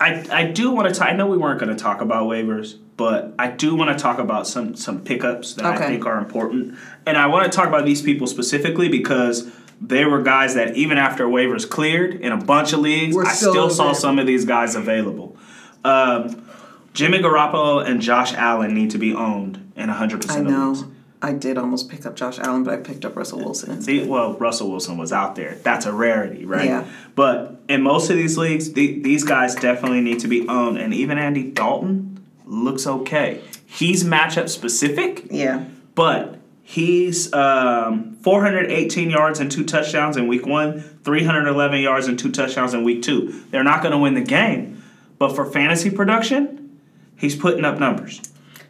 I, I do want to. T- I know we weren't going to talk about waivers, but I do want to talk about some some pickups that I think are important, and I want to talk about these people specifically because they were guys that even after waivers cleared in a bunch of leagues, We're I still still saw some of these guys available. Um, Jimmy Garoppolo and Josh Allen need to be owned in hundred I percent of leagues. I did almost pick up Josh Allen, but I picked up Russell Wilson instead. See, well, Russell Wilson was out there. That's a rarity, right? Yeah. But in most of these leagues, the, these guys definitely need to be owned. And even Andy Dalton looks okay. He's matchup specific, Yeah. but he's um, 418 yards and two touchdowns in week one, 311 yards and two touchdowns in week two. They're not going to win the game, but for fantasy production, he's putting up numbers.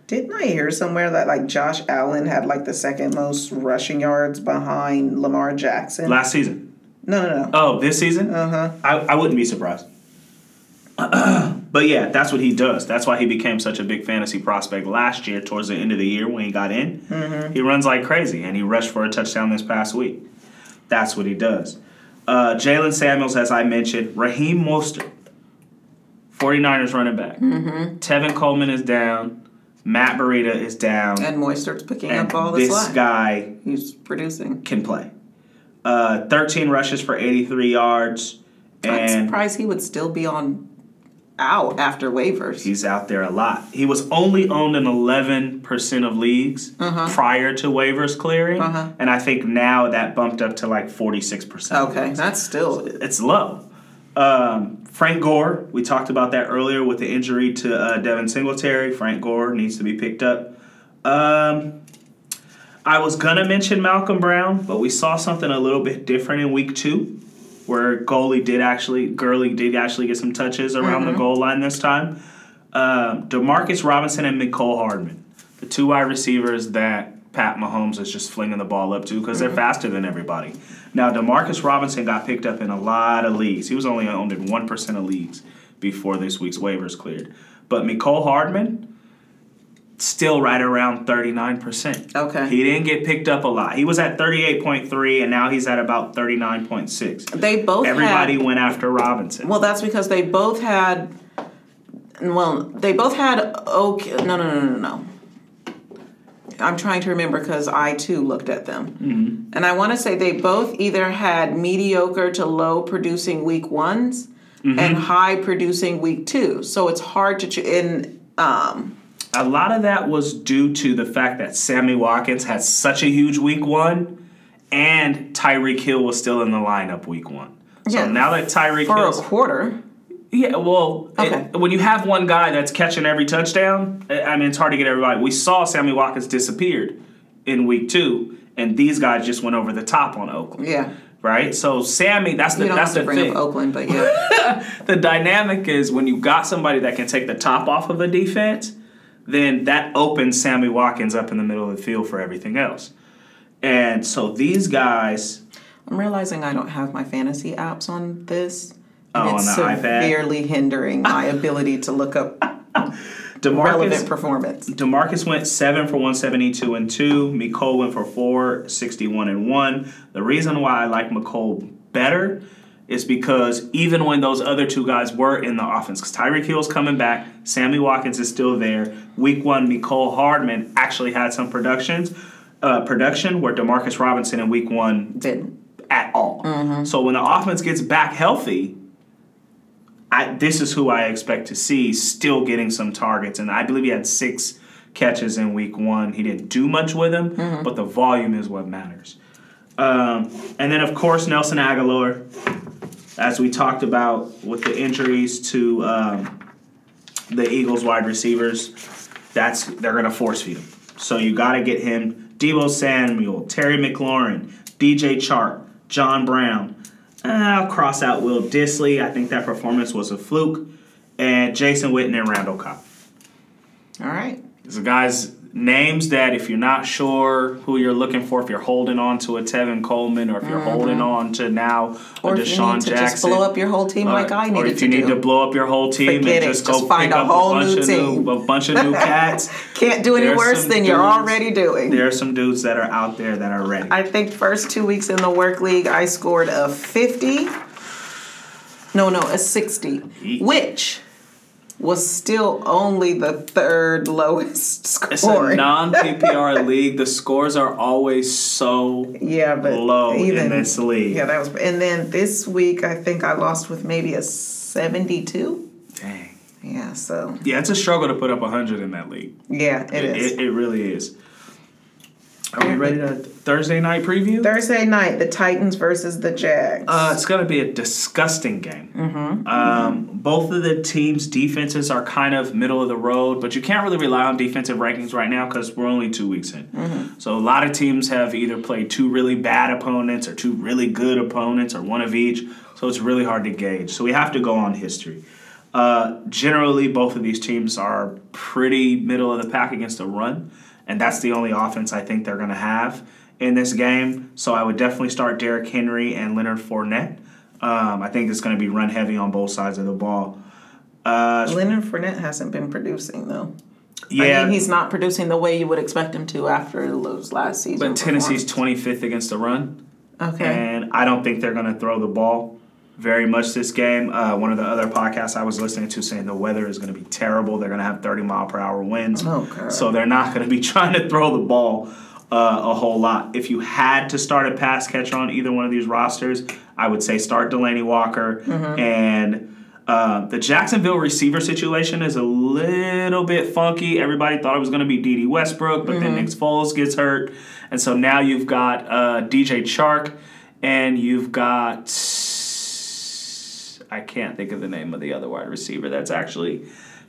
Didn't I hear somewhere that like Josh Allen had like the second most rushing yards behind Lamar Jackson? Last season. no, no, no. Oh, this season? Uh huh. I, I wouldn't be surprised. <clears throat> but yeah, that's what he does. That's why he became such a big fantasy prospect last year, towards the end of the year when he got in. He runs like crazy, and he rushed for a touchdown this past week. That's what he does. Uh, Jaylen Samuels, as I mentioned, Raheem Mostert, 49ers running back. Tevin Coleman is down. Matt Breida is down. And Mostert's picking And up all the this slack. guy He's producing. can play. Uh, 13 rushes for 83 yards. I'm And surprised he would still be on out after waivers. He's out there a lot. He was only owned in 11% of leagues prior to waivers clearing. Uh-huh. And I think now that bumped up to like 46%. okay, that's still It's low. Um, Frank Gore, we talked about that earlier with the injury to uh, Devin Singletary. Frank Gore needs to be picked up. Um, I was going to mention Malcolm Brown, but we saw something a little bit different in week two where goalie did actually, Gurley did actually get some touches around the goal line this time. Um, Demarcus Robinson and Mecole Hardman, the two wide receivers that Pat Mahomes is just flinging the ball up to because they're faster than everybody. Now, Demarcus Robinson got picked up in a lot of leagues. He was only owned in 1% of leagues before this week's waivers cleared. But Mecole Hardman, still right around 39%. Okay. He didn't get picked up a lot. He was at 38.3 and now he's at about 39.6. they both Everybody had, went after Robinson. Well, that's because they both had well, they both had okay no no no no no. I'm trying to remember because I too looked at them. Mm-hmm. And I want to say they both either had mediocre to low producing week ones Mm-hmm. and high producing week two. So it's hard to ch- in um a lot of that was due to the fact that Sammy Watkins had such a huge week one and Tyreek Hill was still in the lineup week one. So Yeah. now that Tyreek Hill. for a quarter. Yeah, well, it- when you have one guy that's catching every touchdown, I I mean, it's hard to get everybody. We saw Sammy Watkins disappeared in week two, and these guys just went over the top on Oakland, Yeah. right? So Sammy, that's the that's the bring thing. up Oakland, but yeah. <laughs> the dynamic is when you got somebody that can take the top off of a defense, then that opens Sammy Watkins up in the middle of the field for everything else. And so these guys, I'm realizing I don't have my fantasy apps on this. Oh, it's severely hindering my <laughs> ability to look up relevant Demarcus, performance. Demarcus went seven for 172 and two. Mecole went for 461 and one. The reason why I like Mecole better is because even when those other two guys were in the offense, because Tyreek Hill's coming back, Sammy Watkins is still there. Week one, Mecole Hardman actually had some productions, uh, production where Demarcus Robinson in week one Didn't. at all. So when the offense gets back healthy, I, this is who I expect to see still getting some targets. And I believe he had six catches in week one. He didn't do much with them, but the volume is what matters. Um, and then, of course, Nelson Agholor, as we talked about with the injuries to um, the Eagles wide receivers, that's they're going to force feed him. So you got to get him Deebo Samuel, Terry McLaurin, DJ Chark, John Brown. I'll cross out Will Dissly. I think that performance was a fluke. And Jason Witten and Randall Cobb. All right. These guys names that if you're not sure who you're looking for, if you're holding on to a Tevin Coleman or if you're holding on to now Mm-hmm. Or a DeSean need to Jackson. just blow up your whole team like I need. or if you to need do. to blow up your whole team Forget and it. just Just go find pick a up whole a new team. new a bunch of new <laughs> cats. Can't do any There's worse than you're already doing. There are some dudes that are out there that are ready. I think first two weeks in the work league, I scored a 50. No, no, a 60, Yeet. which was still only the third lowest score. <laughs> It's a <laughs> non PPR league. The scores are always so yeah, but low even in this league. yeah, that was. And then this week, I think I lost with maybe a 72. Dang. Yeah, so Yeah, it's a struggle to put up 100 in that league. yeah, it is. It, it really is. Are we ready to Thursday night preview? Thursday night, the Titans versus the Jags. Uh, it's going to be a disgusting game. Mm-hmm. Um, both of the teams' defenses are kind of middle of the road, but you can't really rely on defensive rankings right now because we're only two weeks in. Mm-hmm. So a lot of teams have either played two really bad opponents or two really good opponents or one of each. So it's really hard to gauge. So we have to go on history. Uh, generally, both of these teams are pretty middle of the pack against the run, and that's the only offense I think they're going to have in this game. So I would definitely start Derrick Henry and Leonard Fournette. Um, I think it's going to be run heavy on both sides of the ball. Uh, Leonard Fournette hasn't been producing though. yeah, I mean, he's not producing the way you would expect him to after those last season. but Tennessee's 25th against the run, okay. and I don't think they're going to throw the ball very much this game. Uh, one of the other podcasts I was listening to saying the weather is going to be terrible. They're going to have 30 mile per hour winds. Oh, So they're not going to be <laughs> trying to throw the ball uh, a whole lot. If you had to start a pass catcher on either one of these rosters, I would say start Delanie Walker. And uh, the Jacksonville receiver situation is a little bit funky. Everybody thought it was going to be Dede Westbrook, but then Nick Foles gets hurt. And so now you've got uh, DJ Chark and you've got. I can't think of the name of the other wide receiver that's actually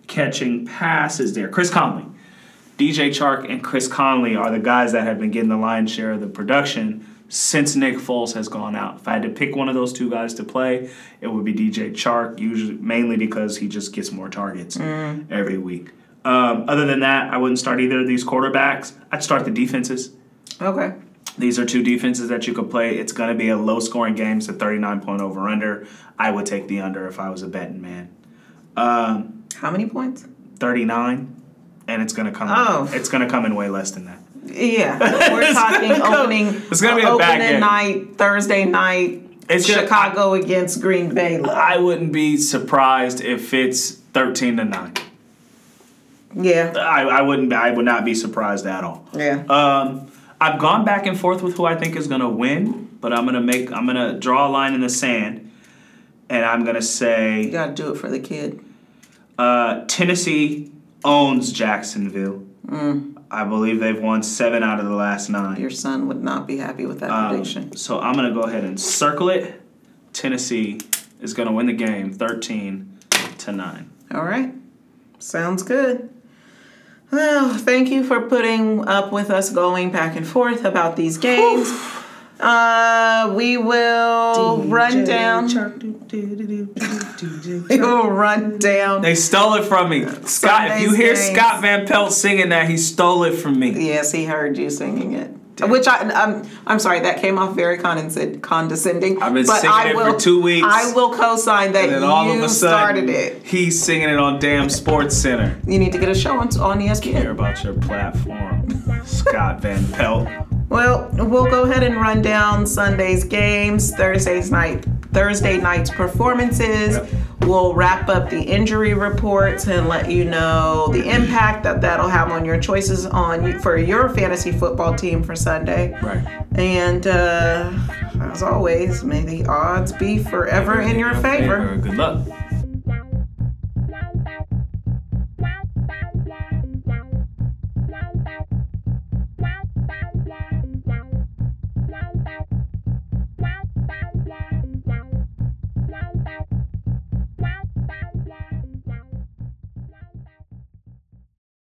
catching passes there. Chris Conley. DJ Chark and Chris Conley are the guys that have been getting the lion's share of the production since Nick Foles has gone out. If I had to pick one of those two guys to play, it would be DJ Chark, usually mainly because he just gets more targets every week. Um, other than that, I wouldn't start either of these quarterbacks. I'd start the defenses. Okay. These are two defenses that you could play. It's going to be a low scoring game. It's a 39 point over under. I would take the under if I was a betting man. Um, How many points? 39 and it's going to come Oh. it's going to come in way less than that. Yeah, <laughs> we're talking gonna come- opening. it's gonna be a bad opening game. night, Thursday night. It's gonna- Chicago against Green Bay. I wouldn't be surprised if it's 13 to 9. Yeah, I, I wouldn't I would not be surprised at all. yeah. Um, I've gone back and forth with who I think is going to win, but I'm going to make I'm going to draw a line in the sand and I'm going to say you gotta do it for the kid. uh, Tennessee owns Jacksonville. Mm. I believe they've won 7 out of the last 9. Your son would not be happy with that Um, prediction. so I'm gonna go ahead and circle it. Tennessee is gonna win the game, thirteen to nine. All right, sounds good. Well, thank you for putting up with us going back and forth about these games. Uh, we will run down. We will run down. They stole it from me, Scott. If you hear games. Scott Van Pelt singing that, he stole it from me. Yes, he heard you singing it. Which I, I'm, I'm sorry, that came off very condescend, condescending. I've been but singing I it will, for two weeks. I will co-sign that And then all you of a sudden, started it. he's singing it on damn Sports Center. You need to get a show on, on E Care ESPN. about your platform, Scott Van Pelt. Well, we'll go ahead and run down Sunday's games. Thursday's night Thursday night's performances. Yep. We'll wrap up the injury reports and let you know the impact that that'll have on your choices on for your fantasy football team for Sunday. Right. And uh, as always, may the odds be forever in your favor. Good luck.